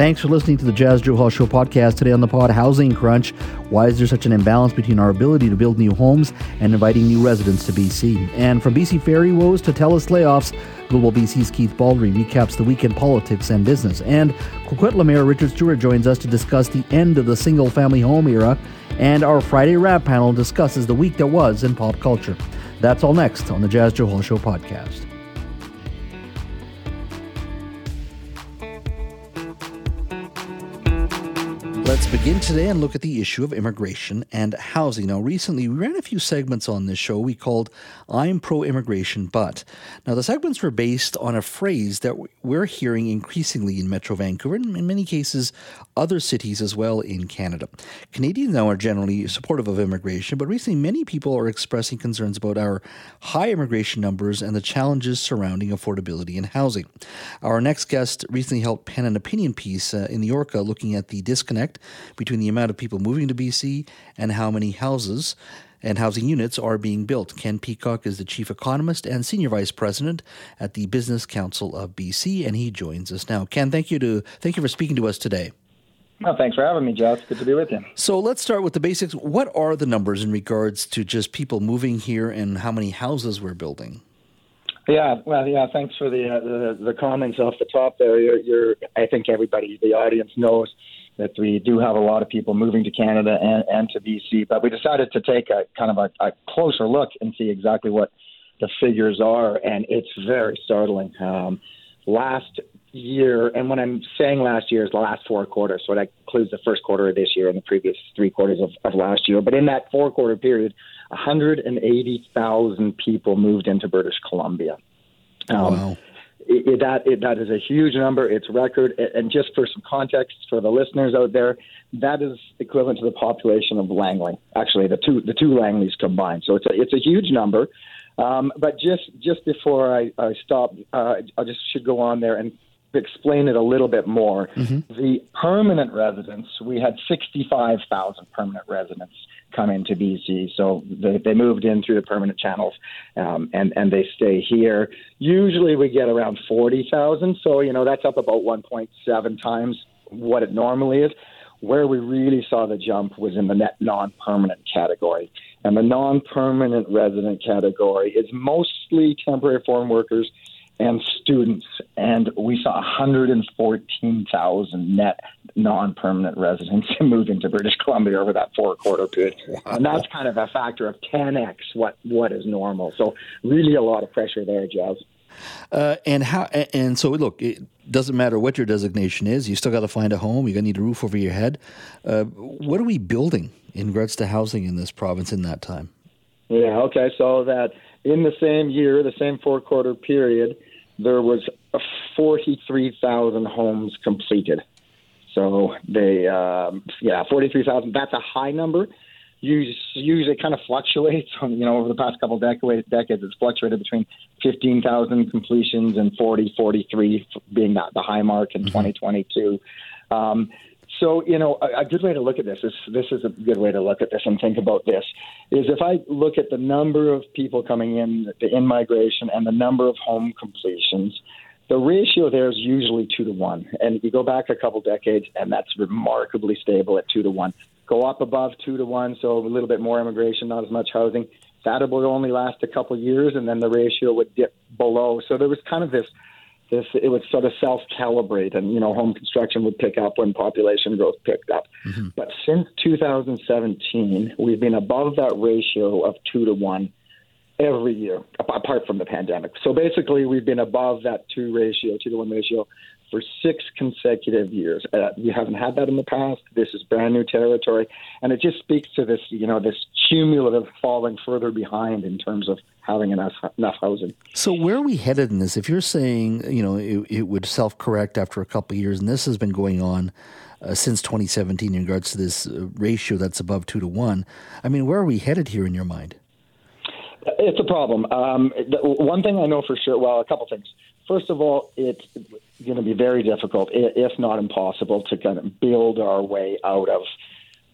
Thanks for listening to the Jas Johal Show podcast. Today on the pod, Housing Crunch. Why is there such an imbalance between our ability to build new homes and inviting new residents to BC? And from BC ferry woes to TELUS layoffs, Global BC's Keith Baldry recaps the week in politics and business. And Coquitlam Mayor Richard Stewart joins us to discuss the end of the single family home era. And our Friday Wrap panel discusses the week that was in pop culture. That's all next on the Jas Johal Show podcast. Let's begin today and look at the issue of immigration and housing. Now, recently we ran a few segments on this show we called I'm Pro Immigration, but. Now, the segments were based on a phrase that we're hearing increasingly in Metro Vancouver and in many cases other cities as well in Canada. Canadians now are generally supportive of immigration, but recently many people are expressing concerns about our high immigration numbers and the challenges surrounding affordability and housing. Our next guest recently helped pen an opinion piece uh, in the Orca looking at the disconnect between the amount of people moving to BC and how many houses and housing units are being built. Ken Peacock is the chief economist and senior vice president at the Business Council of BC, and he joins us now. Ken, thank you to thank you for speaking to us today. Well, thanks for having me, Jeff. Good to be with you. So let's start with the basics. What are the numbers in regards to just people moving here and how many houses we're building? Yeah, well, yeah. Thanks for the uh, the, the, comments off the top there. You're, you're, I think everybody, the audience knows that we do have a lot of people moving to Canada and, and to BC. But we decided to take a kind of a, a closer look and see exactly what the figures are, and it's very startling. Um, last year, and when I'm saying last year, is the last four quarters, so that includes the first quarter of this year and the previous three quarters of, of last year. But in that four quarter period, 180,000 people moved into British Columbia. Um, wow it, it, that it, that is a huge number. It's record, and just for some context for the listeners out there, that is equivalent to the population of Langley. Actually, the two the two Langleys combined. So it's a it's a huge number. Um, but just just before I, I stop, uh, I just should go on there and explain it a little bit more. Mm-hmm. The permanent residents, we had 65,000 permanent residents come into BC. So they, they moved in through the permanent channels um, and, and they stay here. Usually we get around 40,000. So, you know, that's up about 1.7 times what it normally is. Where we really saw the jump was in the net non permanent category. And the non permanent resident category is mostly temporary foreign workers and students, and we saw 114,000 net non-permanent residents move into British Columbia over that four-quarter period, wow. and that's kind of a factor of 10x what what is normal. So really, a lot of pressure there, Jas. Uh, and how? And so, look, it doesn't matter what your designation is. You still got to find a home. You're going to need a roof over your head. Uh, what are we building in regards to housing in this province in that time? Yeah. Okay. So that in the same year, the same four-quarter period, there was 43,000 homes completed. So they, um, yeah, 43,000. That's a high number. Usually, kind of fluctuates. On, you know, over the past couple of decades, decades, it's fluctuated between 15,000 completions and 40, 43 being that the high mark in mm-hmm. 2022. Um, so, you know, a, a, good way to look at this is this is a good way to look at this and think about this is if I look at the number of people coming in, the in migration, and the number of home completions, the ratio there is usually two to one. And you go back a couple decades, and that's remarkably stable at two to one. Go up above two to one, so a little bit more immigration, not as much housing. That would only last a couple years, and then the ratio would dip below. So there was kind of this this it would sort of self calibrate and you know home construction would pick up when population growth picked up mm-hmm. but since 2017 we've been above that ratio of 2 to 1 every year apart from the pandemic so basically we've been above that 2 ratio 2 to 1 ratio for six consecutive years. Uh, we haven't had that in the past. This is brand new territory, and it just speaks to this, you know, this cumulative falling further behind in terms of having enough enough housing. So where are we headed in this? If you're saying, you know, it, it would self correct after a couple of years, and this has been going on. Uh, since 2017, in regards to this uh, ratio that's above two to one, I mean, where are we headed here in your mind? It's a problem. Um, the, one thing I know for sure, well, a couple things. First of all, it's going to be very difficult, if not impossible, to kind of build our way out of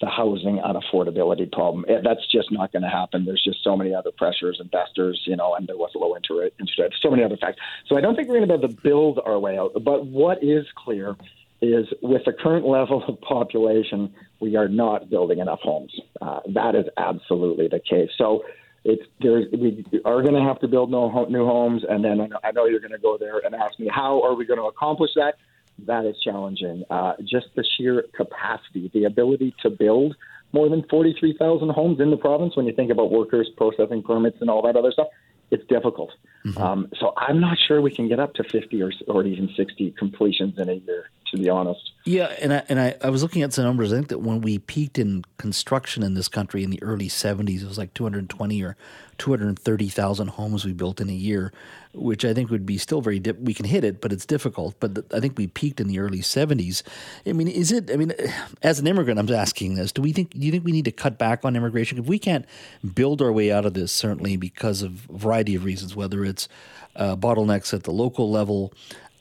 the housing unaffordability problem. That's just not going to happen. There's just so many other pressures, investors, you know, and there was low interest rate, so many other factors. So I don't think we're going to be able to build our way out. But what is clear is with the current level of population, we are not building enough homes. Uh, that is absolutely the case. So it's there's we are going to have to build no, new homes, and then I know, I know you're going to go there and ask me how are we going to accomplish that. That is challenging. Uh, just the sheer capacity, the ability to build more than 43,000 homes in the province. When you think about workers, processing permits, and all that other stuff, it's difficult. Mm-hmm. Um, so I'm not sure we can get up to 50 or, or even 60 completions in a year, to be honest. Yeah, and I, and I, I was looking at some numbers. I think that when we peaked in construction in this country in the early 70s, it was like 220 or 230,000 homes we built in a year, which I think would be still very, di- we can hit it, but it's difficult. But I think we peaked in the early 70s. I mean, is it, I mean, as an immigrant, I'm asking this, do we think, do you think we need to cut back on immigration? If we can't build our way out of this, certainly because of a variety of reasons, whether it's uh, bottlenecks at the local level,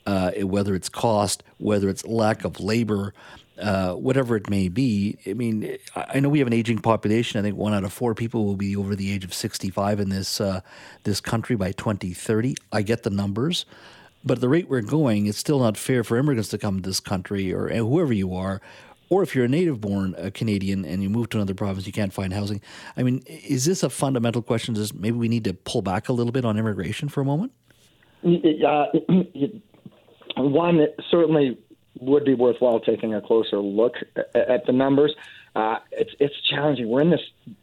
uh, whether it's cost, whether it's lack of labor, uh, whatever it may be. I mean, I know we have an aging population. I think one out of four people will be over the age of 65 in this uh, this country by 2030. I get the numbers, but at the rate we're going, it's still not fair for immigrants to come to this country or whoever you are. Or if you're a native born uh, Canadian and you move to another province, you can't find housing. I mean, is this a fundamental question? Does maybe we need to pull back a little bit on immigration for a moment? Uh, one, certainly would be worthwhile taking a closer look at the numbers. Uh, it's it's challenging. We're in this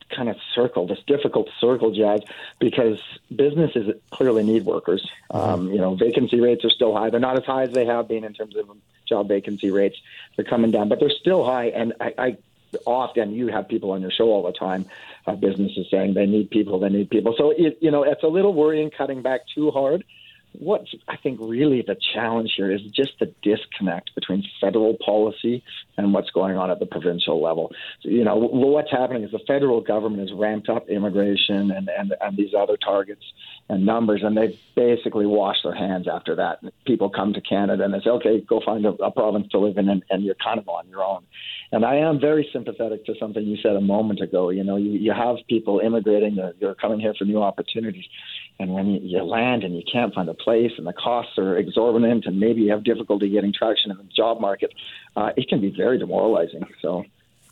kind of circle, this difficult circle, Jas, because businesses clearly need workers. Um, you know, vacancy rates are still high. They're not as high as they have been in terms of job vacancy rates. They're coming down, but they're still high. And I, I often you have people on your show all the time, uh, businesses saying they need people, they need people. So it, you know, it's a little worrying cutting back too hard what's I think really the challenge here is just the disconnect between federal policy and what's going on at the provincial level. So, you know, what's happening is the federal government has ramped up immigration and, and, and these other targets and numbers, and they've basically washed their hands after that. People come to Canada and they say, okay, go find a, a province to live in, and, and you're kind of on your own. And I am very sympathetic to something you said a moment ago. You know, you, you have people immigrating, they're, they're coming here for new opportunities. And when you, you land and you can't find a place and the costs are exorbitant and maybe you have difficulty getting traction in the job market, uh, it can be very demoralizing. So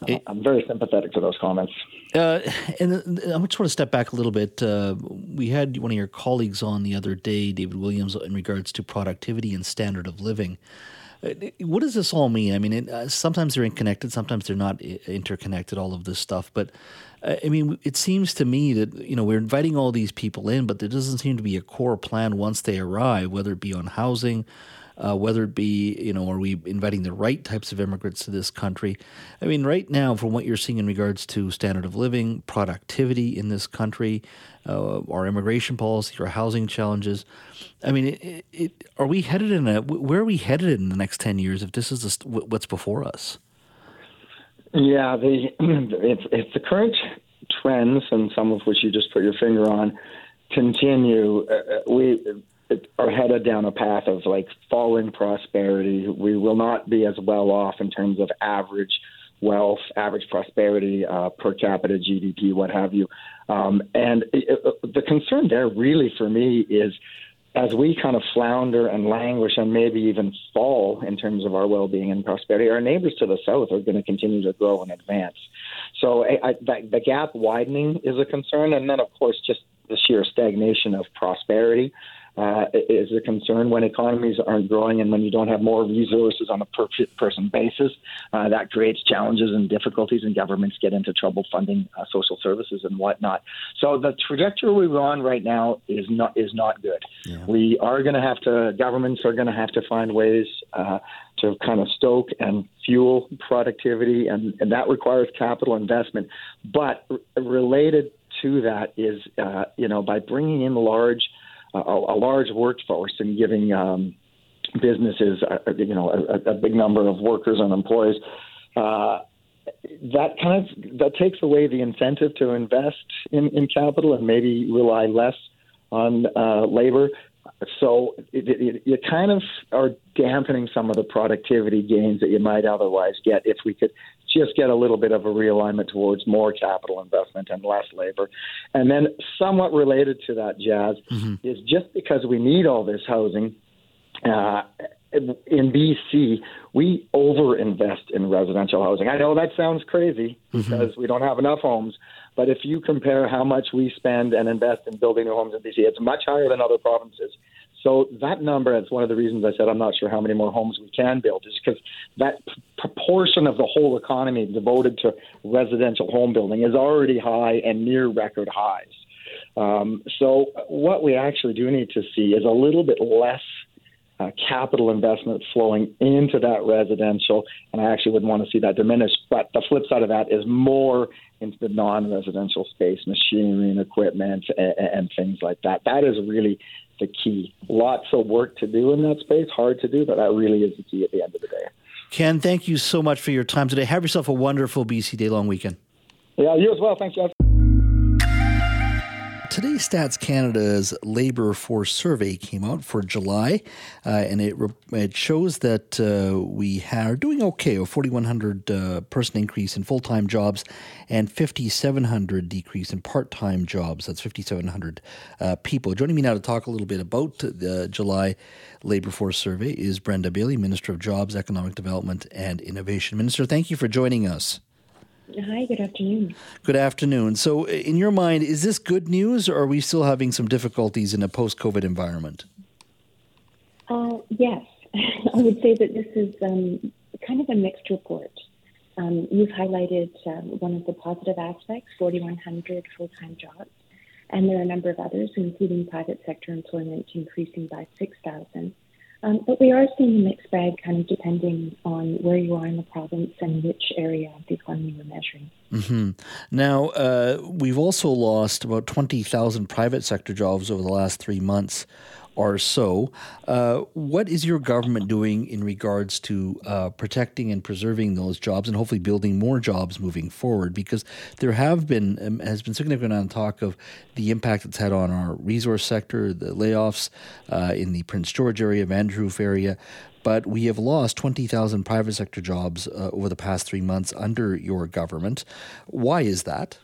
uh, I'm very sympathetic to those comments. Uh, and I just want to step back a little bit. Uh, we had one of your colleagues on the other day, David Williams, in regards to productivity and standard of living. What does this all mean? I mean, it, uh, sometimes they're interconnected, sometimes they're not interconnected. All of this stuff, but uh, I mean, it seems to me that you know we're inviting all these people in, but there doesn't seem to be a core plan once they arrive, whether it be on housing, uh, whether it be, you know, are we inviting the right types of immigrants to this country? I mean, right now, from what you're seeing in regards to standard of living, productivity in this country, uh, our immigration policy, our housing challenges, I mean, it, it, are we headed in a, where are we headed in the next 10 years if this is the, what's before us? Yeah, the, it's, it's the current trends, and some of which you just put your finger on, continue. Uh, uh we are headed down a path of like falling prosperity. We will not be as well off in terms of average wealth, average prosperity, uh, per capita GDP, what have you. Um, and it, it, the concern there, really, for me, is as we kind of flounder and languish and maybe even fall in terms of our well-being and prosperity, our neighbors to the south are going to continue to grow and advance. So I, I, the, the gap widening is a concern, and then of course just the sheer stagnation of prosperity uh, is a concern when economies aren't growing and when you don't have more resources on a per person basis. Uh, that creates challenges and difficulties, and governments get into trouble funding uh, social services and whatnot. So the trajectory we're on right now is not is not good. Yeah. We are going to have to governments are going to have to find ways uh, to kind of stoke and fuel productivity, and, and that requires capital investment. But r- related to that is, uh, you know, by bringing in large a, a large workforce and giving um, businesses, uh, you know, a, a, big number of workers and employees. Uh, that kind of that takes away the incentive to invest in, in capital and maybe rely less on uh, labor. So it, it, you kind of are dampening some of the productivity gains that you might otherwise get if we could just get a little bit of a realignment towards more capital investment and less labor. And then, somewhat related to that, Jas, mm-hmm. is just because we need all this housing, uh, in BC, we overinvest in residential housing. I know that sounds crazy mm-hmm. because we don't have enough homes, but if you compare how much we spend and invest in building new homes in BC, it's much higher than other provinces. So that number, is one of the reasons I said I'm not sure how many more homes we can build, is because that p- proportion of the whole economy devoted to residential home building is already high and near record highs. Um, so what we actually do need to see is a little bit less uh, capital investment flowing into that residential, and I actually wouldn't want to see that diminish. But the flip side of that is more into the non-residential space, machinery and equipment, and, and things like that. That is really the key. Lots of work to do in that space, hard to do, but that really is the key at the end of the day. Ken, thank you so much for your time today. Have yourself a wonderful BC Day long weekend. Yeah, you as well. Thanks, Jeff. Today, Stats Canada's labor force survey came out for July, uh, and it it shows that uh, we are doing okay. A 4,100 uh, person increase in full time jobs, and 5,700 decrease in part time jobs. That's 5,700 uh, people. Joining me now to talk a little bit about the July labor force survey is Brenda Bailey, Minister of Jobs, Economic Development, and Innovation. Minister, thank you for joining us. Hi, good afternoon. Good afternoon. So, in your mind, is this good news or are we still having some difficulties in a post COVID environment? Uh, yes. I would say that this is um, kind of a mixed report. Um, you've highlighted um, one of the positive aspects 4,100 full time jobs. And there are a number of others, including private sector employment increasing by 6,000 um, but we are seeing a mixed bag, kind of depending on where you are in the province and which area of the economy we're measuring. Mm-hmm. Now, uh, we've also lost about 20,000 private sector jobs over the last three months or so. Uh, what is your government doing in regards to uh, protecting and preserving those jobs, and hopefully building more jobs moving forward? Because there have been um, has been significant on talk of the impact it's had on our resource sector, the layoffs uh, in the Prince George area, Vanderhoof area. But we have lost 20,000 private sector jobs uh, over the past three months under your government. Why is that?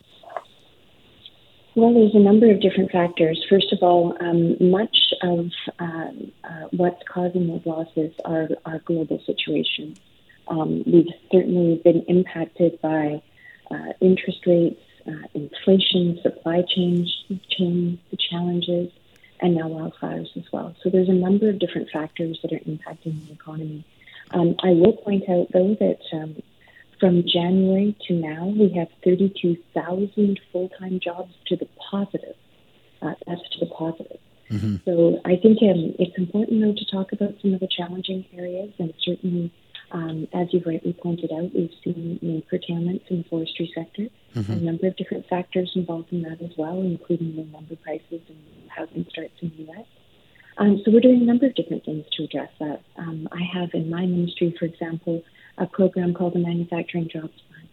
Well, there's a number of different factors. First of all, um, much of uh, uh, what's causing those losses are our global situations. Um, we've certainly been impacted by uh, interest rates, uh, inflation, supply chain, chain challenges, and now wildfires as well. So there's a number of different factors that are impacting the economy. Um, I will point out, though, that um, from January to now, we have 32,000 full time jobs to the positive. Uh, that's to the positive. Mm-hmm. So I think um, it's important, though, to talk about some of the challenging areas. And certainly, um, as you've rightly pointed out, we've seen you know, curtailments in the forestry sector. Mm-hmm. A number of different factors involved in that as well, including the lumber prices and housing starts in the U.S. Um, so we're doing a number of different things to address that. Um, I have in my ministry, for example, a program called the Manufacturing Jobs Plan.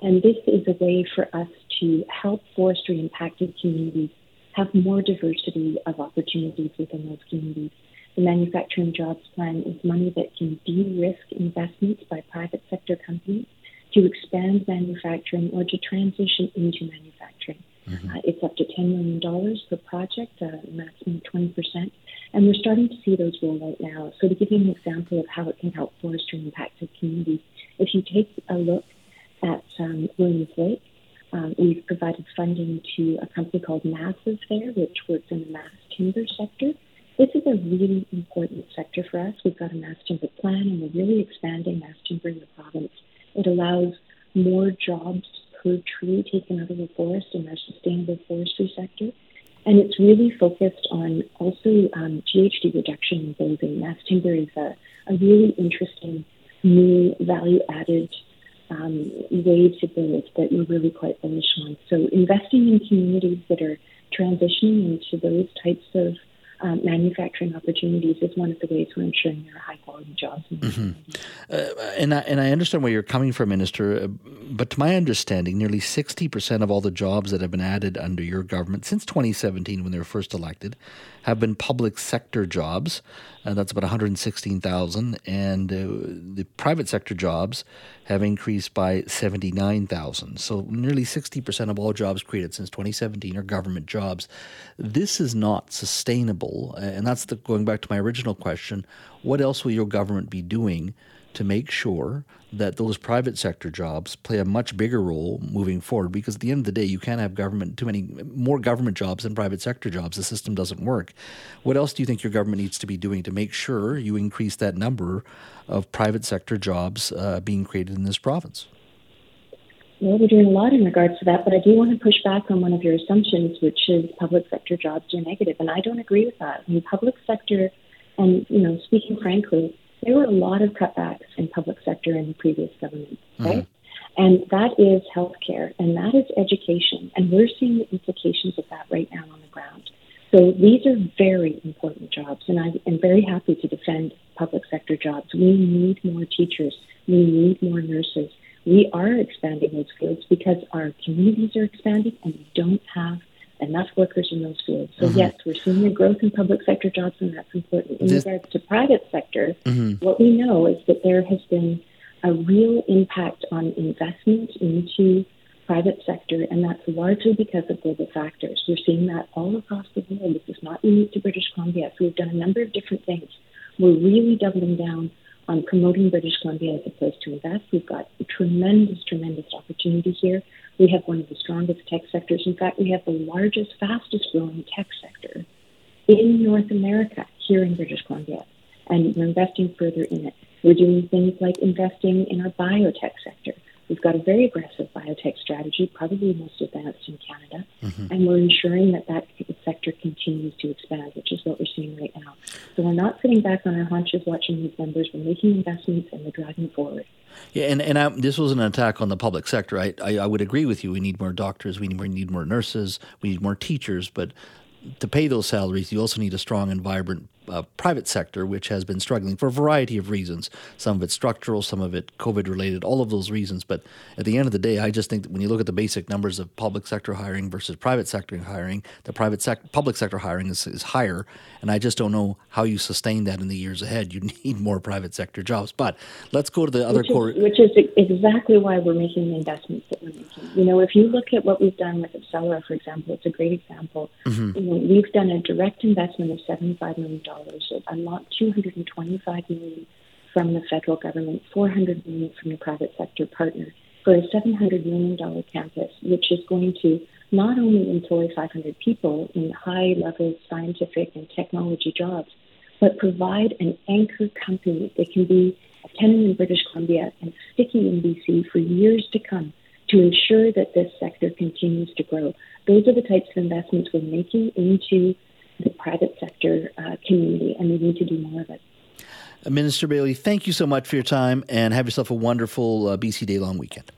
And this is a way for us to help forestry impacted communities have more diversity of opportunities within those communities. The Manufacturing Jobs Plan is money that can de risk investments by private sector companies to expand manufacturing or to transition into manufacturing. Mm-hmm. Uh, it's up to $10 million per project, uh, maximum 20%. And we're starting to see those roll out now. So to give you an example of how it can help forestry impacted communities, if you take a look at um, Williams Lake, um, we've provided funding to a company called Massive there, which works in the mass timber sector. This is a really important sector for us. We've got a mass timber plan, and we're really expanding mass timber in the province. It allows more jobs per tree taken out of the forest in our sustainable forestry sector. And it's really focused on also um, GHG reduction in building. Mass timber is a, a really interesting new value added um, way to build that we're really quite bullish on. So investing in communities that are transitioning into those types of um, manufacturing opportunities is one of the ways we're ensuring there are high quality jobs. Mm-hmm. Uh, and I, and I understand where you're coming from, Minister. Uh, but to my understanding, nearly sixty percent of all the jobs that have been added under your government since 2017, when they were first elected, have been public sector jobs. Uh, that's about 116,000, and uh, the private sector jobs have increased by 79,000. So nearly 60% of all jobs created since 2017 are government jobs. This is not sustainable and that's the, going back to my original question, what else will your government be doing to make sure that those private sector jobs play a much bigger role moving forward? Because at the end of the day you can't have government too many more government jobs than private sector jobs. The system doesn't work. What else do you think your government needs to be doing to make sure you increase that number of private sector jobs uh, being created in this province? Well, we're doing a lot in regards to that, but I do want to push back on one of your assumptions, which is public sector jobs are negative, and I don't agree with that. I mean, public sector, and you know, speaking frankly, there were a lot of cutbacks in public sector in the previous government, mm-hmm. right? Mm-hmm. And that is healthcare and that is education. And we're seeing the implications of that right now on the ground. So these are very important jobs. And I am very happy to defend public sector jobs. We need more teachers. We need more nurses. We are expanding those fields because our communities are expanding and we don't have enough workers in those fields. So mm-hmm. yes, we're seeing a growth in public sector jobs, and that's important. In this, regards to private sector, mm-hmm. what we know is that there has been a real impact on investment into private sector, and that's largely because of global factors. We're seeing that all across the world. This is not unique to British Columbia. So we've done a number of different things. We're really doubling down on promoting British Columbia as a place to invest. We've got a tremendous, tremendous opportunity here. We have one of the strongest tech sectors. In fact, we have the largest, fastest growing tech sector in North America here in British Columbia. And we're investing further in it. We're doing things like investing in our biotech sector. We've got a very aggressive biotech strategy, probably most advanced in Canada, mm-hmm. and we're ensuring that that sector continues to expand, which is what we're seeing right now. So we're not sitting back on our haunches watching these numbers. We're making investments and we're driving forward. Yeah, and, and I, this was an attack on the public sector. I, I, I would agree with you. We need more doctors. We need more, need more nurses. We need more teachers. But to pay those salaries, you also need a strong and vibrant uh, private sector, which has been struggling for a variety of reasons. Some of it structural, some of it COVID related, all of those reasons. But at the end of the day, I just think that when you look at the basic numbers of public sector hiring versus private sector hiring, the private sec- public sector hiring is, is higher. And I just don't know how you sustain that in the years ahead. You need more private sector jobs. But let's go to the other which core. Which is exactly why we're making the investments that we're making. You know, if you look at what we've done with AbCellera, for example, it's a great example. Mm-hmm. You know, we've done a direct investment of $75 million dollars. It unlocked 225 million from the federal government, 400 million from the private sector partner for a 700 million dollar campus, which is going to not only employ 500 people in high level scientific and technology jobs, but provide an anchor company that can be a tenant in British Columbia and sticky in BC for years to come to ensure that this sector continues to grow. Those are the types of investments we're making into the private sector uh, community, and we need to do more of it. Uh, Minister Bailey, thank you so much for your time, and have yourself a wonderful uh, BC Day long weekend.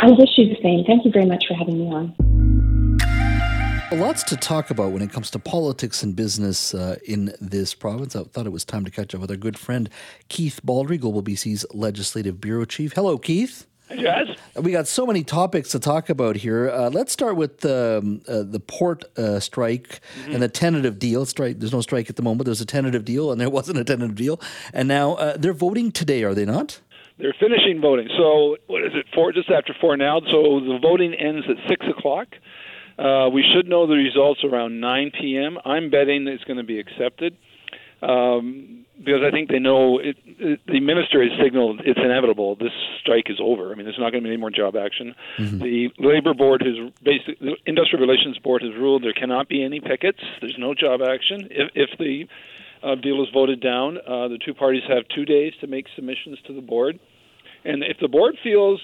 I wish you the same. Thank you very much for having me on. Lots to talk about when it comes to politics and business uh, in this province. I thought it was time to catch up with our good friend Keith Baldry, Global BC's Legislative Bureau Chief. Hello, Keith. Yes. We got so many topics to talk about here. Uh, let's start with um, uh, the port uh, strike mm-hmm. and the tentative deal. Strike. There's no strike at the moment. There's a tentative deal, and there wasn't a tentative deal. And now uh, they're voting today, are they not? They're finishing voting. So what is it? Four, just after four now. So the voting ends at six o'clock. Uh, we should know the results around 9 p.m. I'm betting it's going to be accepted um, because I think they know it, it, the minister has signaled it's inevitable. This strike is over. I mean, there's not going to be any more job action. Mm-hmm. The labor board has basically, the industrial relations board has ruled there cannot be any pickets. There's no job action if, if the uh, deal is voted down. Uh, the two parties have two days to make submissions to the board, and if the board feels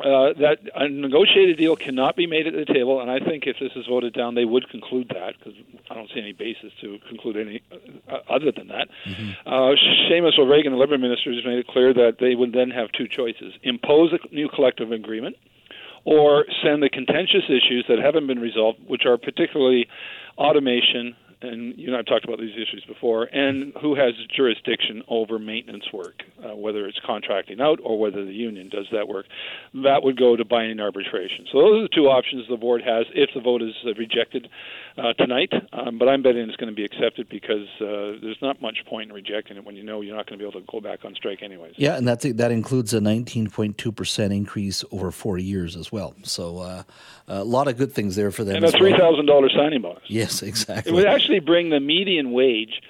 uh, that a negotiated deal cannot be made at the table, and I think if this is voted down, they would conclude that because I don't see any basis to conclude any uh, other than that. Mm-hmm. Uh, Seamus O'Regan, the Labour Minister, has made it clear that they would then have two choices: impose a new collective agreement, or send the contentious issues that haven't been resolved, which are particularly automation, and you and I've talked about these issues before, and who has jurisdiction over maintenance work, uh, whether it's contracting out or whether the union does that work. That would go to binding arbitration. So those are the two options the board has if the vote is uh, rejected uh, tonight. Um, but I'm betting it's going to be accepted because uh, there's not much point in rejecting it when you know you're not going to be able to go back on strike anyways. Yeah, and that's that includes a 19.2 percent increase over four years as well. So uh, a lot of good things there for them. And a three thousand well. signing bonus. Yes, exactly. It was actually essentially bring the median wage,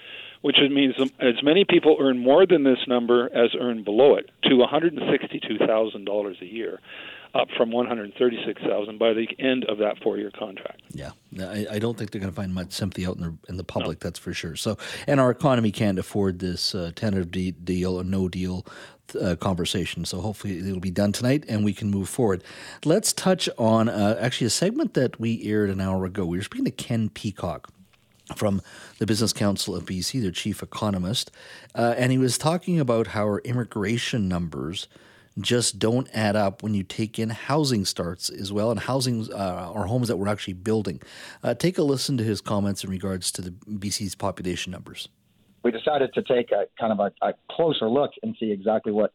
which means as many people earn more than this number as earn below it, to $162,000 a year up from 136,000 by the end of that four-year contract. Yeah, I, I don't think they're going to find much sympathy out in the in the public. No. That's for sure. So, and our economy can't afford this uh, tentative de- deal or no deal uh, conversation. So hopefully it'll be done tonight and we can move forward. Let's touch on uh, actually a segment that we aired an hour ago. We were speaking to Ken Peacock from the Business Council of BC, their chief economist, uh, and he was talking about how our immigration numbers just don't add up when you take in housing starts as well and housing uh, or homes that we're actually building. Uh, take a listen to his comments in regards to the BC's population numbers. We decided to take a kind of a, a closer look and see exactly what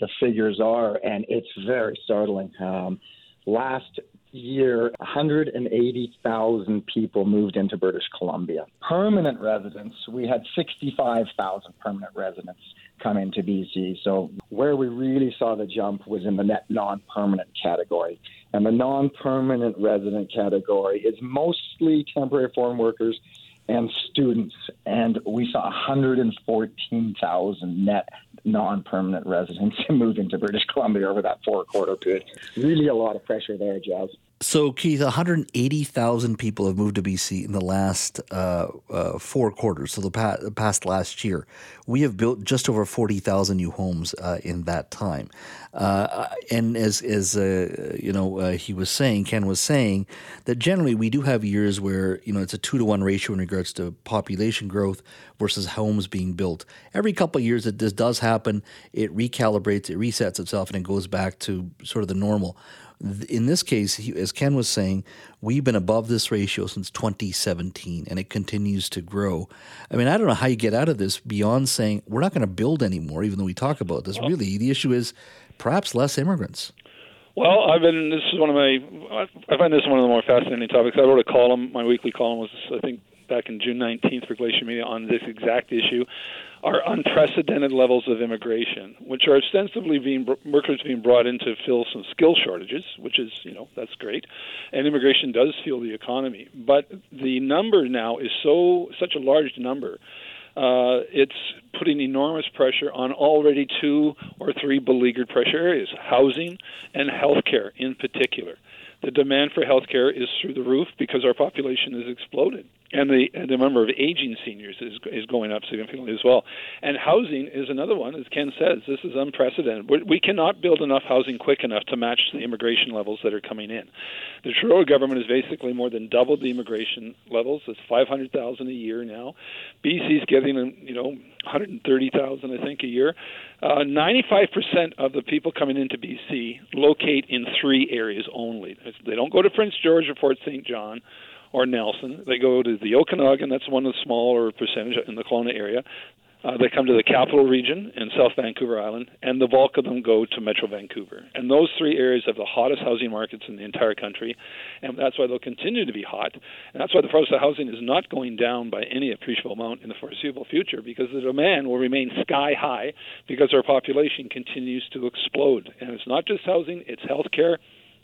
the figures are, and it's very startling. Um, last year, 180,000 people moved into British Columbia. Permanent residents, we had 65,000 permanent residents come into BC. So where we really saw the jump was in the net non-permanent category. And the non-permanent resident category is mostly temporary foreign workers and students. And we saw 114,000 net non-permanent residents move into British Columbia over that four-quarter period. Really a lot of pressure there, Jas. So, Keith, 180,000 people have moved to BC in the last uh, uh, four quarters, so the past, past, last year. We have built just over 40,000 new homes uh, in that time. Uh, and as, as uh, you know, uh, he was saying, Ken was saying, that generally we do have years where, you know, it's a two to one ratio in regards to population growth versus homes being built. Every couple of years that this does happen, it recalibrates, it resets itself, and it goes back to sort of the normal in this case, he, as Ken was saying, we've been above this ratio since 2017, and it continues to grow. I mean, I don't know how you get out of this beyond saying we're not going to build anymore, even though we talk about this. Really, the issue is perhaps less immigrants. Well, I've been. This is one of my. I find this one of the more fascinating topics. I wrote a column. My weekly column was, I think, back in June 19th for Glacier Media on this exact issue are unprecedented levels of immigration, which are ostensibly being workers being brought in to fill some skill shortages, which is you know that's great, and immigration does fuel the economy. But the number now is so such a large number. Uh, it's putting enormous pressure on already two or three beleaguered pressure areas, housing and healthcare in particular. The demand for healthcare is through the roof because our population has exploded and the the number of aging seniors is is going up significantly as well. And housing is another one, as Ken says. This is unprecedented. We're, we cannot build enough housing quick enough to match the immigration levels that are coming in. The Trudeau government has basically more than doubled the immigration levels. It's 500,000 a year now. BC's getting you know 130,000 I think a year. Uh, 95% of the people coming into BC locate in three areas only. They don't go to Prince George or Fort St. John or Nelson. They go to the Okanagan, that's one of the smaller percentage in the Kelowna area. Uh, they come to the capital region in South Vancouver Island, and the bulk of them go to Metro Vancouver. And those three areas have the hottest housing markets in the entire country, and that's why they'll continue to be hot. And that's why the price of housing is not going down by any appreciable amount in the foreseeable future, because the demand will remain sky high because our population continues to explode. And it's not just housing; it's healthcare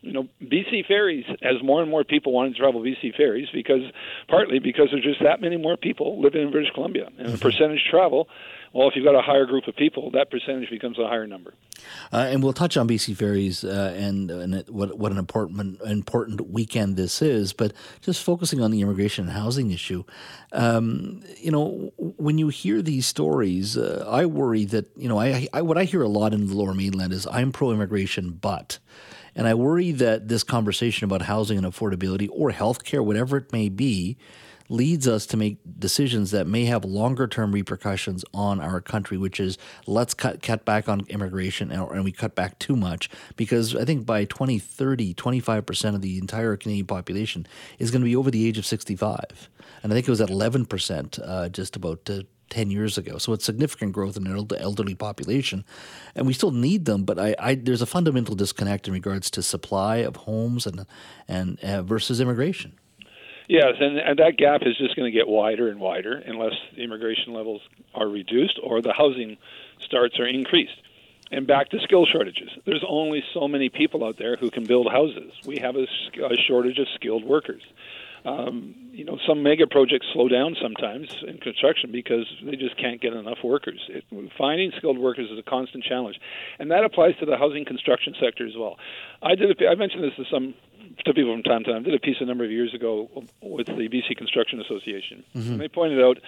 you know, BC ferries as more and more people want to travel BC ferries because partly because there's just that many more people living in British Columbia, and the mm-hmm. percentage travel. Well, if you've got a higher group of people, that percentage becomes a higher number. Uh, and we'll touch on BC ferries uh, and, and it, what what an important important weekend this is. But just focusing on the immigration and housing issue, um, you know, when you hear these stories, uh, I worry that you know, I, I what I hear a lot in the Lower Mainland is I'm pro immigration, but and I worry that this conversation about housing and affordability or healthcare, whatever it may be, leads us to make decisions that may have longer term repercussions on our country, which is let's cut, cut back on immigration and, and we cut back too much because I think by 2030, 25% of the entire Canadian population is going to be over the age of 65. And I think it was at 11% uh, just about uh, 10 years ago. So it's significant growth in the elderly population. And we still need them, but I, I, there's a fundamental disconnect in regards to supply of homes and, and uh, versus immigration. Yes, and, and that gap is just going to get wider and wider unless the immigration levels are reduced or the housing starts are increased. And back to skill shortages. There's only so many people out there who can build houses. We have a, a shortage of skilled workers. Um, you know, some mega projects slow down sometimes in construction because they just can't get enough workers. It, finding skilled workers is a constant challenge, and that applies to the housing construction sector as well. I did. A, I mentioned this to some to people from time to time. I did a piece a number of years ago with the BC Construction Association, mm-hmm. and they pointed out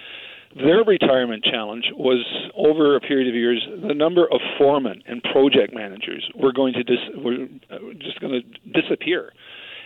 their retirement challenge was over a period of years. The number of foremen and project managers were going to dis, were uh, just going to disappear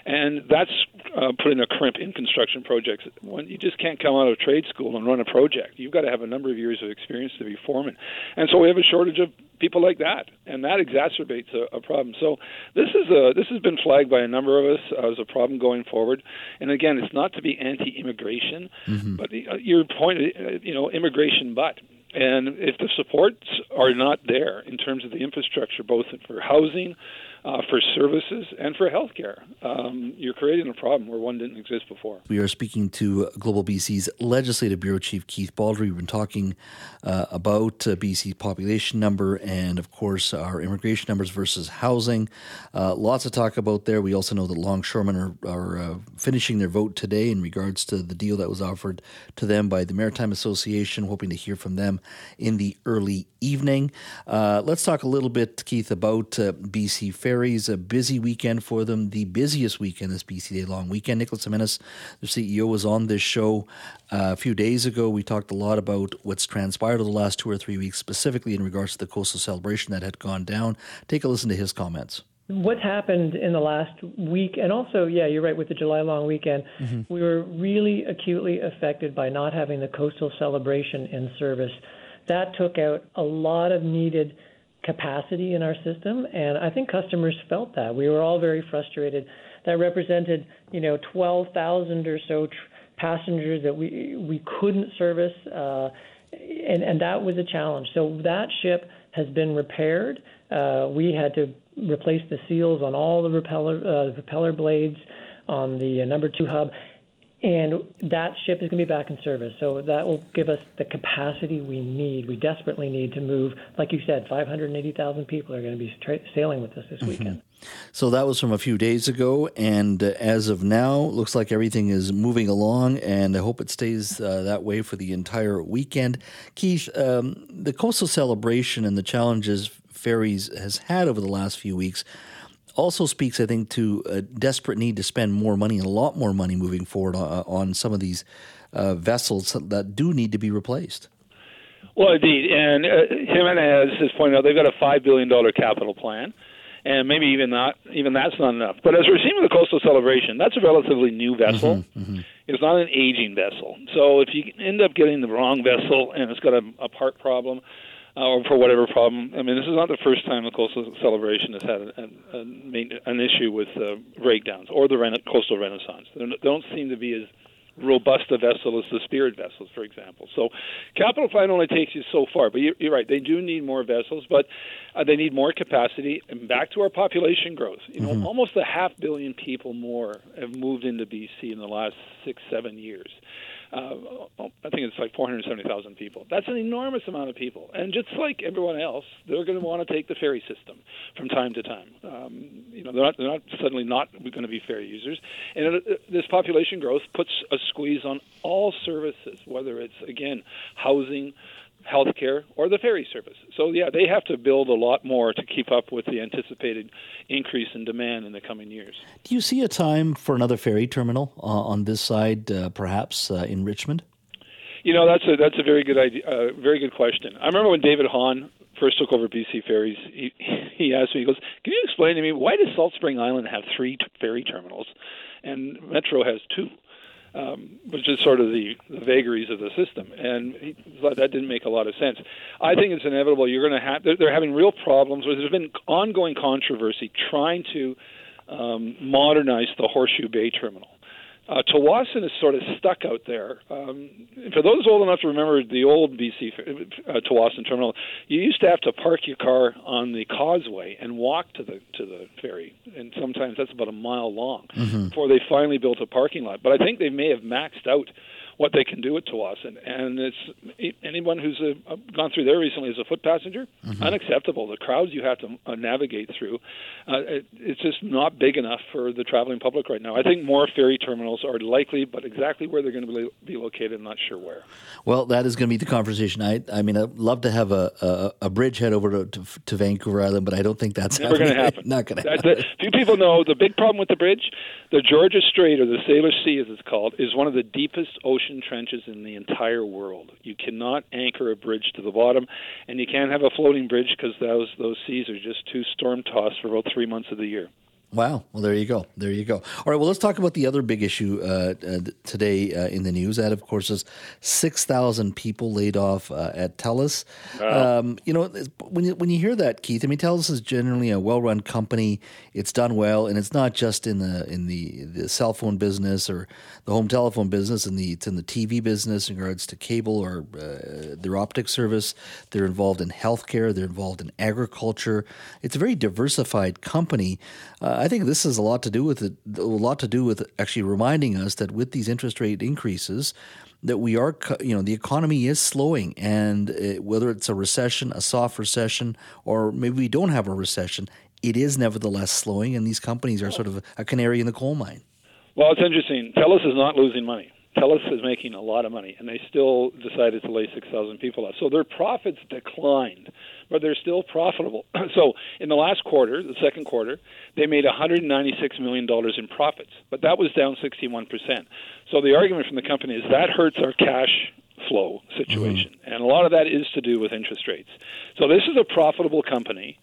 and that's uh, putting a crimp in construction projects. When you just can't come out of trade school and run a project, you've got to have a number of years of experience to be foreman, and so we have a shortage of people like that, and that exacerbates a, a problem. So this is a this has been flagged by a number of us as a problem going forward. And again, it's not to be anti-immigration, mm-hmm. but the, uh, your point, uh, you know, immigration, but and if the supports are not there in terms of the infrastructure, both for housing, uh, for services and for healthcare. Um, you're creating a problem where one didn't exist before. We are speaking to Global BC's Legislative Bureau Chief Keith Baldry. We've been talking uh, about uh, BC's population number and, of course, our immigration numbers versus housing. Uh, lots to talk about there. We also know that longshoremen are, are uh, finishing their vote today in regards to the deal that was offered to them by the Maritime Association, hoping to hear from them in the early evening. Uh, let's talk a little bit, Keith, about BC Fair ferries, a busy weekend for them, the busiest weekend this BC Day long weekend. Nicolas Jimenez, the CEO, was on this show uh, a few days ago. We talked a lot about what's transpired over the last two or three weeks, specifically in regards to the coastal celebration that had gone down. Take a listen to his comments what's happened in the last week, and also, yeah, you're right, with the July long weekend, mm-hmm. we were really acutely affected by not having the coastal celebration in service. That took out a lot of needed capacity in our system, and I think customers felt that. We were all very frustrated. That represented, you know, 12,000 or so tr- passengers that we we couldn't service, uh, and and that was a challenge. So that ship has been repaired. Uh, we had to replace the seals on all the repeller uh, the propeller blades on the uh, number two hub, and that ship is going to be back in service. So that will give us the capacity we need. We desperately need to move, like you said, 580,000 people are going to be tra- sailing with us this mm-hmm. weekend. So that was from a few days ago, and uh, as of now, looks like everything is moving along, and I hope it stays uh, that way for the entire weekend. Keith, um, the coastal celebration and the challenges ferries has had over the last few weeks also speaks, I think, to a desperate need to spend more money and a lot more money moving forward on, uh, on some of these uh, vessels that do need to be replaced. Well, indeed, and uh, Jimenez has pointed out they've got a five billion dollar capital plan, and maybe even not even that's not enough. But as we're seeing with the Coastal Celebration, that's a relatively new vessel. Mm-hmm, mm-hmm. It's not an aging vessel. So if you end up getting the wrong vessel and it's got a, a part problem, uh, or for whatever problem. I mean, this is not the first time the coastal celebration has had an, an, an issue with uh, breakdowns or the rena- coastal renaissance. They don't seem to be as robust a vessel as the Spirit vessels, for example. So, capital plan only takes you so far. But you're, you're right; they do need more vessels, but uh, they need more capacity. And back to our population growth, you know, mm-hmm. almost a half billion people more have moved into BC in the last six, seven years uh, I think it's like 470,000 people. That's an enormous amount of people. And just like everyone else, they're going to want to take the ferry system from time to time. Um, you know, they're not, they're not suddenly not going to be ferry users. And it, this population growth puts a squeeze on all services, whether it's, again, housing, healthcare, or the ferry service. So, yeah, they have to build a lot more to keep up with the anticipated increase in demand in the coming years. Do you see a time for another ferry terminal uh, on this side, uh, perhaps uh, in Richmond? You know, that's a that's a very good idea, uh, very good question. I remember when David Hahn first took over BC Ferries, he, he asked me, he goes, "Can you explain to me why does Salt Spring Island have three t- ferry terminals, and Metro has two? Um, which is sort of the, the vagaries of the system. And he that didn't make a lot of sense. I think it's inevitable. You're going to have they're, they're having real problems. There's been ongoing controversy trying to um, modernize the Horseshoe Bay terminal. Uh, Tsawwassen is sort of stuck out there. Um, for those old enough to remember the old BC uh, Tsawwassen terminal, you used to have to park your car on the causeway and walk to the to the ferry, and sometimes that's about a mile long mm-hmm. before they finally built a parking lot. But I think they may have maxed out what they can do it Tsawwassen. And and it's anyone who's uh, gone through there recently as a foot passenger, mm-hmm. unacceptable. The crowds you have to uh, navigate through, uh, it, it's just not big enough for the traveling public right now. I think more ferry terminals are likely, but exactly where they're going to be located, I'm not sure where. Well, that is going to be the conversation. I, I mean, I'd love to have a, a, a bridge head over to, to, to, Vancouver Island, but I don't think that's never going to happen. not going to happen. few people know the big problem with the bridge, the Georgia Strait or the Salish Sea, as it's called, is one of the deepest ocean trenches in the entire world. You cannot anchor a bridge to the bottom, and you can't have a floating bridge because those those seas are just too storm tossed for about three months of the year. Wow. Well, there you go. There you go. All right. Well, let's talk about the other big issue uh, uh, today uh, in the news. That, of course, is 6,000 people laid off uh, at TELUS. Um, you know, when you, when you hear that, Keith, I mean, TELUS is generally a well run company. It's done well, and it's not just in the in the, the cell phone business or the home telephone business, and the, it's in the TV business in regards to cable or uh, their optic service. They're involved in healthcare, they're involved in agriculture. It's a very diversified company. I think this has a lot to do with it, a lot to do with actually reminding us that with these interest rate increases, that we are, you know, the economy is slowing, and it, uh, whether it's a recession, a soft recession, or maybe we don't have a recession, it is nevertheless slowing, and these companies are sort of a canary in the coal mine. Well, it's interesting. TELUS is not losing money. TELUS is making a lot of money, and they still decided to lay 6,000 people off. So their profits declined, but they're still profitable. so in the last quarter, the second quarter, they made $196 million in profits, but that was down 61%. So the argument from the company is that hurts our cash flow situation, mm-hmm. and a lot of that is to do with interest rates. So this is a profitable company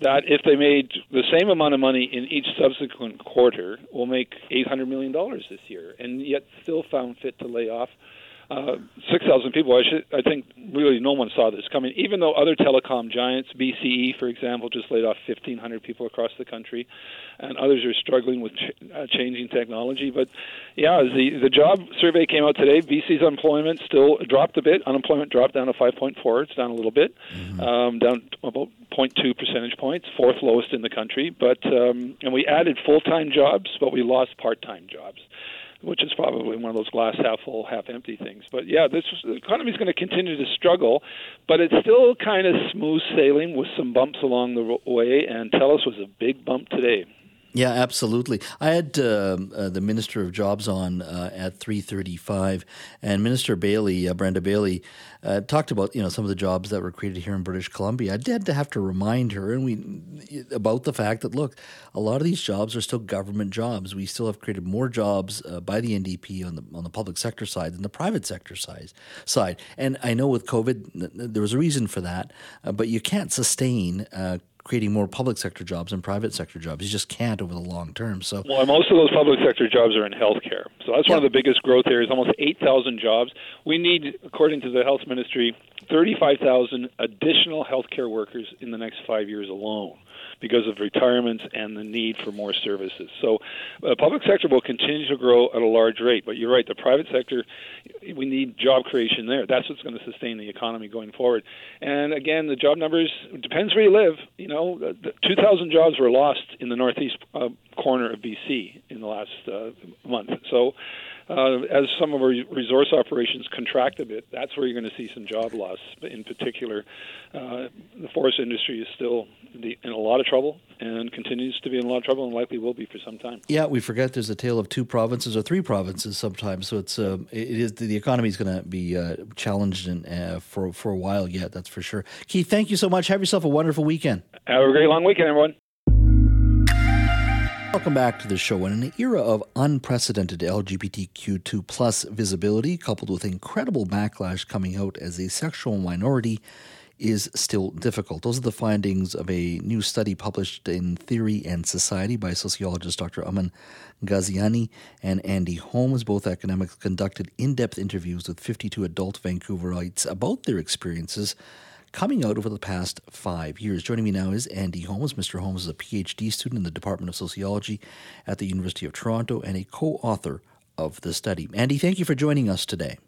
that if they made the same amount of money in each subsequent quarter, will make $800 million this year, and yet still found fit to lay off uh, 6,000 people. I, should, I think really no one saw this coming, even though other telecom giants, BCE, for example, just laid off 1,500 people across the country, and others are struggling with ch- uh, changing technology. But yeah, the, the job survey came out today. BC's unemployment still dropped a bit. Unemployment dropped down to 5.4. It's down a little bit, mm-hmm. um, down about 0.2 percentage points, fourth lowest in the country. But um, and we added full-time jobs, but we lost part-time jobs which is probably one of those glass half full, half empty things. But yeah, this the economy is going to continue to struggle, but it's still kind of smooth sailing with some bumps along the way. And TELUS was a big bump today. Yeah, absolutely. I had uh, uh, the Minister of Jobs on uh, at three thirty-five, and Minister Bailey, uh, Brenda Bailey, uh, talked about you know some of the jobs that were created here in British Columbia. I did have to remind her, and we about the fact that look, a lot of these jobs are still government jobs. We still have created more jobs uh, by the NDP on the on the public sector side than the private sector side. Side, and I know with COVID, there was a reason for that, but you can't sustain creating more public sector jobs and private sector jobs. You just can't over the long term. So well, most of those public sector jobs are in healthcare. So that's yep. one of the biggest growth areas. Almost eight thousand jobs. We need, according to the health ministry, thirty-five thousand additional healthcare workers in the next five years alone because of retirements and the need for more services. So, the uh, public sector will continue to grow at a large rate. But you're right, the private sector, we need job creation there. That's what's going to sustain the economy going forward. And again, the job numbers depends where you live. You know, 2,000 jobs were lost in the northeast uh, corner of BC in the last uh, month. So uh, as some of our resource operations contract a bit, that's where you're going to see some job loss. In particular, uh, the forest industry is still in a lot of trouble and continues to be in a lot of trouble and likely will be for some time. Yeah, we forget there's a tale of two provinces or three provinces sometimes. So it's uh, it is the economy is going to be uh, challenged in, uh, for for a while yet. That's for sure. Keith, thank you so much. Have yourself a wonderful weekend. Have a great long weekend, everyone. Welcome back to the show. In an era of unprecedented LGBTQ2 plus visibility, coupled with incredible backlash coming out as a sexual minority, is still difficult. Those are the findings of a new study published in Theory and Society by sociologist Dr. Amin Ghaziani and Andy Holmes. Both academics conducted in depth interviews with 52 adult Vancouverites about their experiences coming out over the past five years. Joining me now is Andy Holmes. Mr. Holmes is a PhD student in the Department of Sociology at the University of Toronto and a co author of the study. Andy, thank you for joining us today.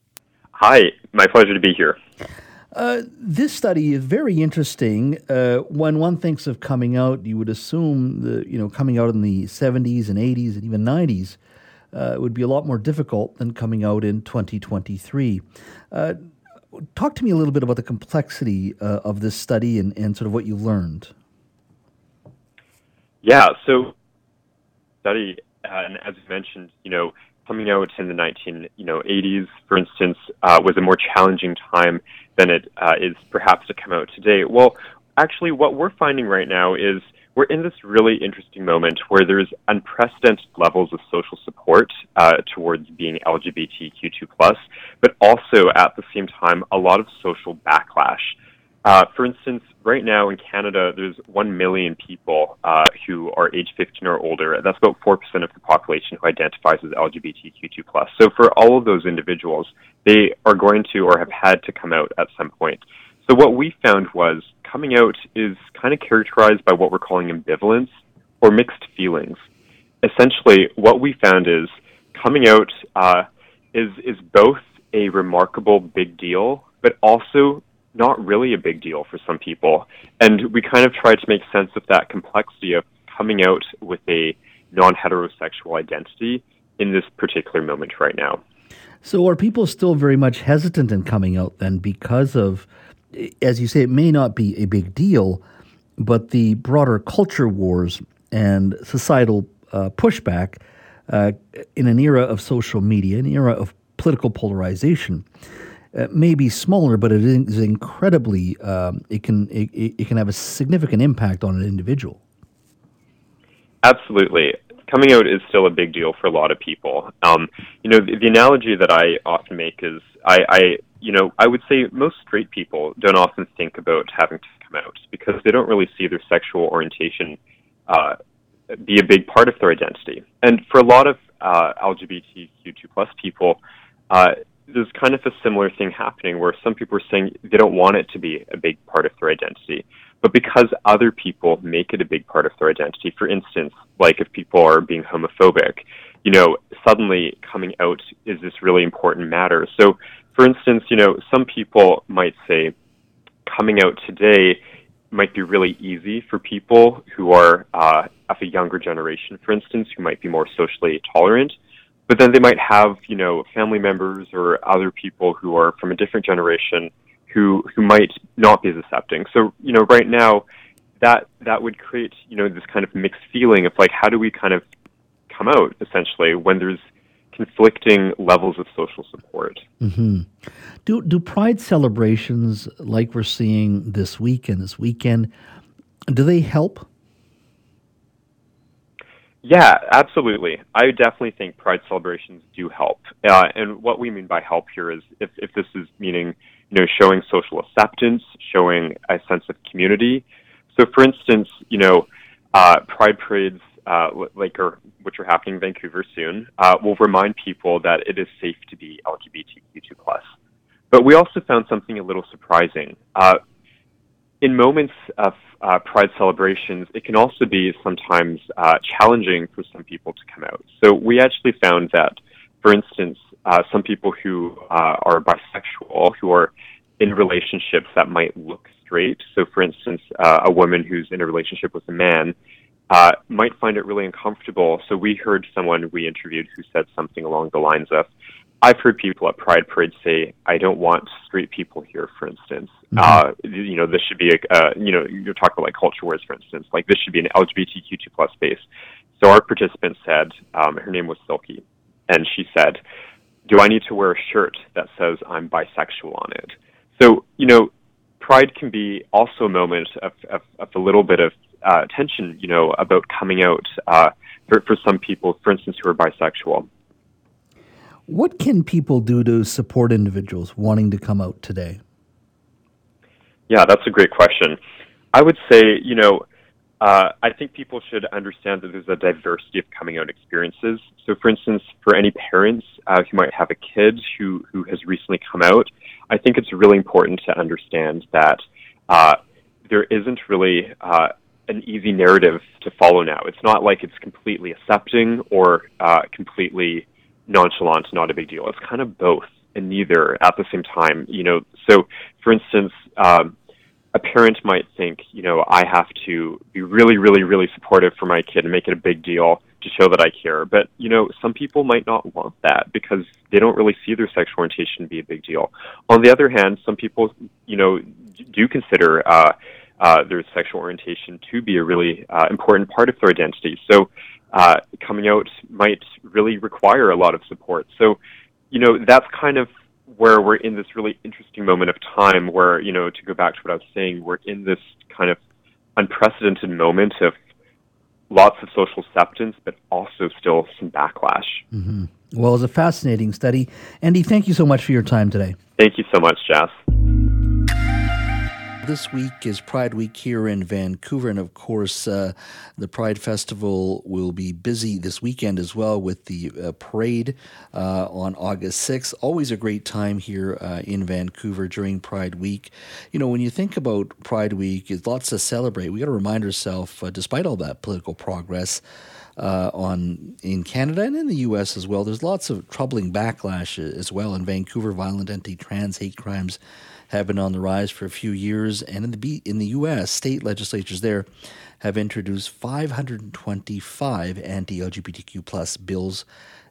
Hi, my pleasure to be here. Uh, this study is very interesting. Uh, when one thinks of coming out, you would assume the you know coming out in the 70s and 80s and even 90s uh, would be a lot more difficult than coming out in 2023. Talk to me a little bit about the complexity uh, of this study and, and sort of what you learned. Yeah, so study, uh, and as you mentioned, you know, coming out in the 19 you know 80s, for instance, uh, was a more challenging time than it uh, is perhaps to come out today. Well, actually, what we're finding right now is we're in this really interesting moment where there's unprecedented levels of social support uh, towards being LGBTQ2+, but also at the same time a lot of social backlash. Uh, for instance, right now in Canada, there's 1 million people uh, who are age 15 or older. That's about 4% of the population who identifies as LGBTQ2+. So for all of those individuals, they are going to or have had to come out at some point. So what we found was coming out is kind of characterized by what we're calling ambivalence or mixed feelings. Essentially, what we found is coming out uh, is is both a remarkable big deal, but also not really a big deal for some people. And we kind of tried to make sense of that complexity of coming out with a non heterosexual identity in this particular moment right now. So, are people still very much hesitant in coming out then because of, as you say, it may not be a big deal, but the broader culture wars and societal uh, pushback uh, in an era of social media, an era of political polarization? uh, may be smaller, but it is incredibly. Um, it can it, it can have a significant impact on an individual. Absolutely, coming out is still a big deal for a lot of people. Um, you know, the, the, analogy that I often make is, I, I, you know, I would say most straight people don't often think about having to come out because they don't really see their sexual orientation uh, be a big part of their identity. And for a lot of uh, LGBTQ2 plus people, uh, there's kind of a similar thing happening where some people are saying they don't want it to be a big part of their identity. But because other people make it a big part of their identity, for instance, like if people are being homophobic, you know, suddenly coming out is this really important matter. So, for instance, you know, some people might say coming out today might be really easy for people who are uh, of a younger generation, for instance, who might be more socially tolerant but then they might have you know family members or other people who are from a different generation who who might not be as accepting. So you know right now that that would create you know this kind of mixed feeling of like how do we kind of come out essentially when there's conflicting levels of social support. Mm-hmm. Do do pride celebrations like we're seeing this weekend this weekend do they help yeah, absolutely. I definitely think pride celebrations do help. Uh, and what we mean by help here is if, if this is meaning, you know, showing social acceptance, showing a sense of community. So, for instance, you know, uh, pride parades, uh, like or, which are happening in Vancouver soon, uh, will remind people that it is safe to be LGBTQ2+. But we also found something a little surprising. Uh, in moments of uh, pride celebrations, it can also be sometimes uh, challenging for some people to come out. So we actually found that, for instance, uh, some people who uh, are bisexual, who are in relationships that might look straight, so for instance, uh, a woman who's in a relationship with a man, uh, might find it really uncomfortable. So we heard someone we interviewed who said something along the lines of, I've heard people at Pride Parade say, "I don't want straight people here." For instance, mm-hmm. uh, you know, this should be a, uh, you know, you're talking about like culture wars, for instance, like this should be an LGBTQ2 plus space. So our participant said, um, her name was Silky, and she said, "Do I need to wear a shirt that says I'm bisexual on it?" So you know, Pride can be also a moment of, of, of a little bit of uh, tension, you know, about coming out uh, for, for some people, for instance, who are bisexual. What can people do to support individuals wanting to come out today? Yeah, that's a great question. I would say, you know, uh, I think people should understand that there's a diversity of coming out experiences. So, for instance, for any parents uh, who might have a kid who, who has recently come out, I think it's really important to understand that uh, there isn't really uh, an easy narrative to follow now. It's not like it's completely accepting or uh, completely nonchalant, not a big deal. It's kind of both and neither at the same time. You know, so for instance, um, a parent might think, you know, I have to be really, really, really supportive for my kid and make it a big deal to show that I care. But, you know, some people might not want that because they don't really see their sexual orientation be a big deal. On the other hand, some people, you know, do consider uh, uh, their sexual orientation to be a really uh, important part of their identity. So, uh, coming out might really require a lot of support. So, you know, that's kind of where we're in this really interesting moment of time where, you know, to go back to what I was saying, we're in this kind of unprecedented moment of lots of social acceptance, but also still some backlash. Mm-hmm. Well, it's a fascinating study. Andy, thank you so much for your time today. Thank you so much, Jas. This week is Pride Week here in Vancouver, and of course, uh, the Pride Festival will be busy this weekend as well with the uh, parade uh, on August 6th. Always a great time here uh, in Vancouver during Pride Week. You know, when you think about Pride Week, it's lots to celebrate. We got to remind ourselves, uh, despite all that political progress, uh, on in Canada and in the U.S. as well. There's lots of troubling backlash as well in Vancouver. Violent anti-trans hate crimes have been on the rise for a few years, and in the in the U.S., state legislatures there have introduced 525 anti-LGBTQ plus bills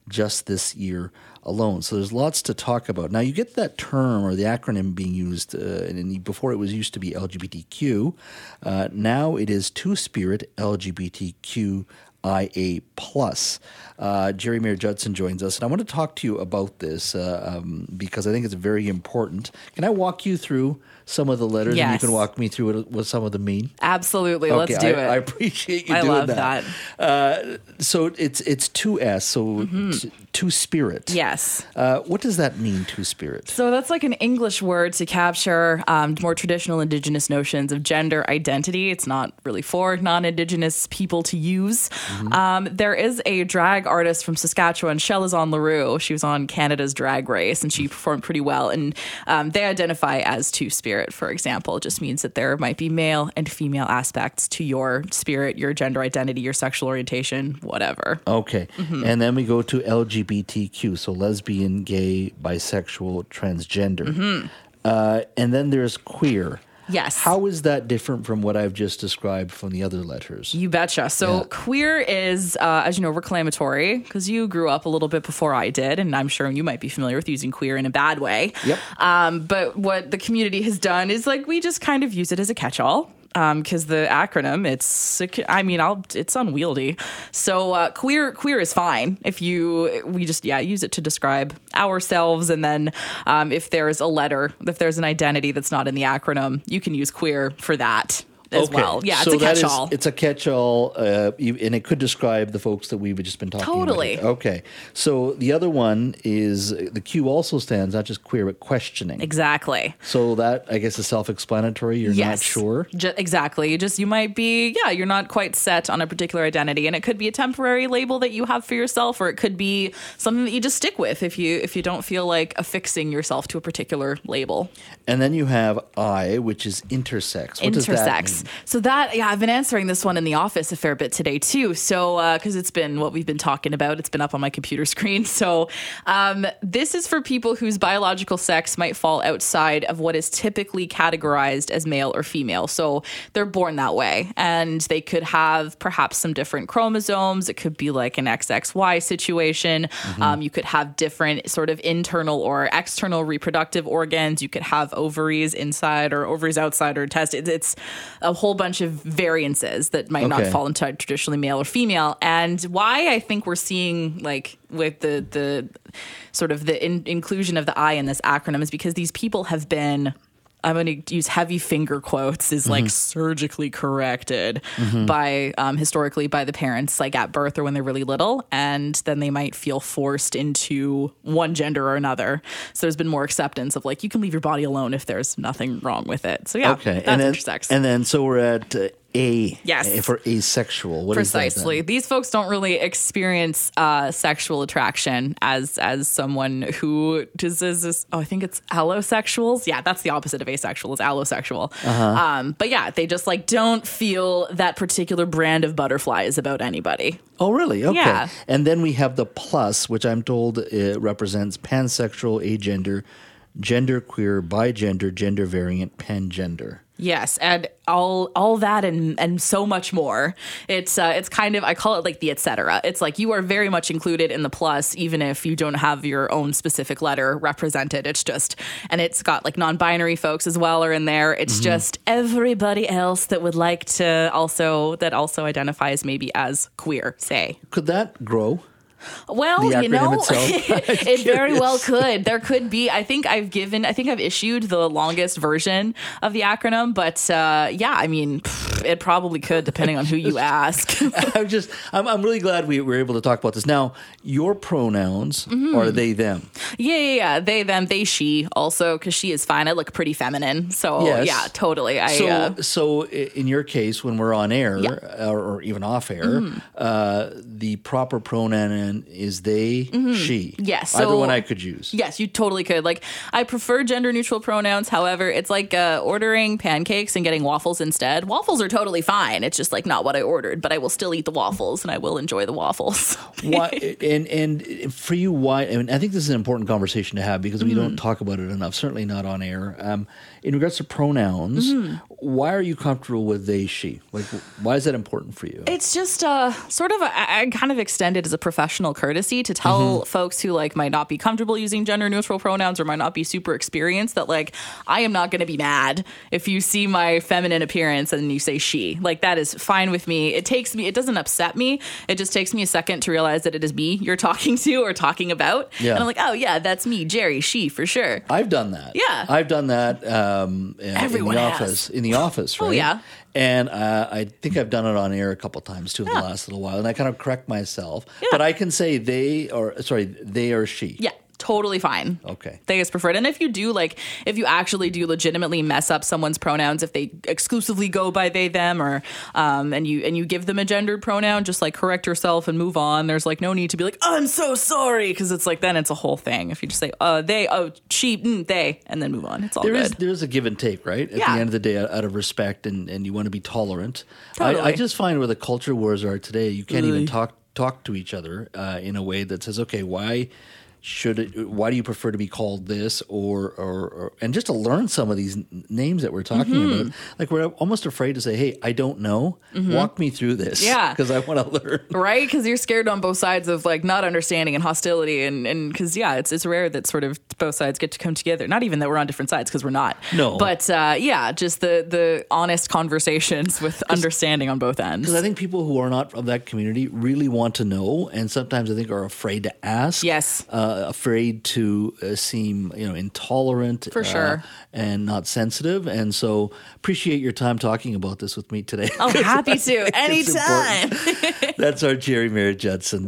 just this year alone. So there's lots to talk about. Now you get that term or the acronym being used, uh, and before it was used to be LGBTQ. Uh, now it is Two Spirit LGBTQ IA plus. Uh, Jerry Mayer Judson joins us, and I want to talk to you about this uh, um, because I think it's very important. Can I walk you through some of the letters, yes. and you can walk me through what, what some of them mean? Absolutely, okay, let's do I, it. I appreciate you I doing love that. that. Uh, so it's it's two S, so mm-hmm. t- two spirit. Yes. Uh, what does that mean, two spirit? So that's like an English word to capture um, more traditional Indigenous notions of gender identity. It's not really for non-Indigenous people to use. Mm-hmm. Um, there is a drag artist from Saskatchewan, Chelazon Leroux. She was on Canada's Drag Race, and she performed pretty well. And um, they identify as two spirit, for example. It just means that there might be male and female aspects to your spirit, your gender identity, your sexual orientation, whatever. Okay, mm-hmm. and then we go to LGBTQ, so lesbian, gay, bisexual, transgender, mm-hmm. uh, and then there's queer. Yes. How is that different from what I've just described from the other letters? You betcha. So, yeah. queer is, uh, as you know, reclamatory because you grew up a little bit before I did, and I'm sure you might be familiar with using queer in a bad way. Yep. Um, but what the community has done is like we just kind of use it as a catch all because um, the acronym it's I mean I'll it's unwieldy. So uh, queer queer is fine if you we just yeah use it to describe ourselves, and then um, if there's a letter, if there's an identity that's not in the acronym, you can use queer for that as okay. well. Yeah, so it's a catch-all. Is, it's a catch-all, uh, and it could describe the folks that we've just been talking totally. about. Totally. Okay. So the other one is the Q also stands not just queer but questioning. Exactly. So that I guess is self-explanatory. You're yes. not sure. Just, exactly. You just you might be yeah you're not quite set on a particular identity, and it could be a temporary label that you have for yourself, or it could be something that you just stick with if you if you don't feel like affixing yourself to a particular label. And then you have I, which is intersex. What intersex. So that yeah, I've been answering this one in the office a fair bit today too. So because uh, it's been what we've been talking about, it's been up on my computer screen. So um, this is for people whose biological sex might fall outside of what is typically categorized as male or female. So they're born that way, and they could have perhaps some different chromosomes. It could be like an XXY situation. Mm-hmm. Um, you could have different sort of internal or external reproductive organs. You could have ovaries inside or ovaries outside or test. It's a whole bunch of variances that might okay. not fall into traditionally male or female. And why I think we're seeing like with the the sort of the in- inclusion of the I in this acronym is because these people have been I'm going to use heavy finger quotes is like mm-hmm. surgically corrected mm-hmm. by um, historically by the parents like at birth or when they're really little and then they might feel forced into one gender or another so there's been more acceptance of like you can leave your body alone if there's nothing wrong with it so yeah okay that's and then, intersex and then so we're at uh, a yes. for asexual. What precisely. these folks don't really experience uh, sexual attraction as as someone who does this oh i think it's allosexuals? Yeah that's the opposite of asexual is allosexual. Uh-huh. um, but yeah they just like don't feel that particular brand of butterflies about anybody. Oh really? Okay. Yeah. and then we have the plus which i'm told represents pansexual agender gender queer, bigender, gender variant, pangender. Yes, and all all that and and so much more. It's uh, it's kind of I call it like the etc. It's like you are very much included in the plus, even if you don't have your own specific letter represented. It's just and it's got like non-binary folks as well are in there. It's Mm-hmm. just everybody else that would like to also that also identifies maybe as queer. Say, Could that grow? Well, you know, it very well could. There could be. I think I've given. I think I've issued the longest version of the acronym, but uh, yeah, I mean, it probably could, depending on who you ask. I'm just, I'm, I'm really glad we were able to talk about this. Now, your pronouns Mm-hmm. are they, them? yeah, yeah, yeah. They, them, they, she. Also, because she is fine. I look pretty feminine, so Yes. yeah, totally. I. So, uh, so in your case, when we're on air Yeah. Mm-hmm. or, or even off air, uh, the proper pronoun is they, she. Yes, Either Mm-hmm. so- one I could use. Yes, you totally could. Like, I prefer gender neutral pronouns. However, it's like uh, ordering pancakes and getting waffles instead. Waffles are totally fine. It's just like not what I ordered, but I will still eat the waffles and I will enjoy the waffles. why and and for you why I, mean, I think this is an important conversation to have because we Mm-hmm. don't talk about it enough certainly not on air um, in regards to pronouns Mm-hmm. why are you comfortable with they she like why is that important for you It's just uh, sort of, a, I I kind of extend it as a professional courtesy to tell Mm-hmm. folks who like might not be comfortable using gender neutral pronouns or might not be super experienced that like I am not going to be mad if you see my feminine appearance and you say she. Like that is fine with me. It takes me, it doesn't upset me. It just takes me a second to realize that it is me you're talking to or talking about. Yeah. And I'm like, oh yeah, that's me, Jerry, she for sure. I've done that. Yeah. I've done that um, in Everyone the has. office. In the office, right? Oh, yeah. And uh, I think I've done it on air a couple times too in Yeah. the last little while, and I kind of correct myself. But I can say they or sorry, they or she. Yeah, totally fine. Okay. They is preferred. And if you do like if you actually do legitimately mess up someone's pronouns if they exclusively go by they them or um and you and you give them a gendered pronoun just like correct yourself and move on. There's like no need to be like I'm so sorry because it's like then it's a whole thing. If you just say uh they oh she mm, they and then move on. It's all There good. is there is a give and take, right? At Yeah. the end of the day, out of respect, and, and you want to be tolerant. I, I just find where the culture wars are today, you can't even talk talk to each other uh, in a way that says, okay, why should it? Why do you prefer to be called this, or or, or and just to learn some of these n- names that we're talking Mm-hmm. about, like we're almost afraid to say, hey, I don't know. Walk me through this, Yeah. because I want to learn. right because you're scared on both sides of like not understanding and hostility and and because yeah it's it's rare that sort of both sides get to come together not even that we're on different sides because we're not No. but uh yeah just the the honest conversations with understanding on both ends Because I think people who are not of that community really want to know, and sometimes I think are afraid to ask. Yes. uh, afraid to uh, seem you know intolerant For uh, sure. and not sensitive. And so appreciate your time talking about this with me today. oh happy to anytime. That's our Jerry Merritt Judson.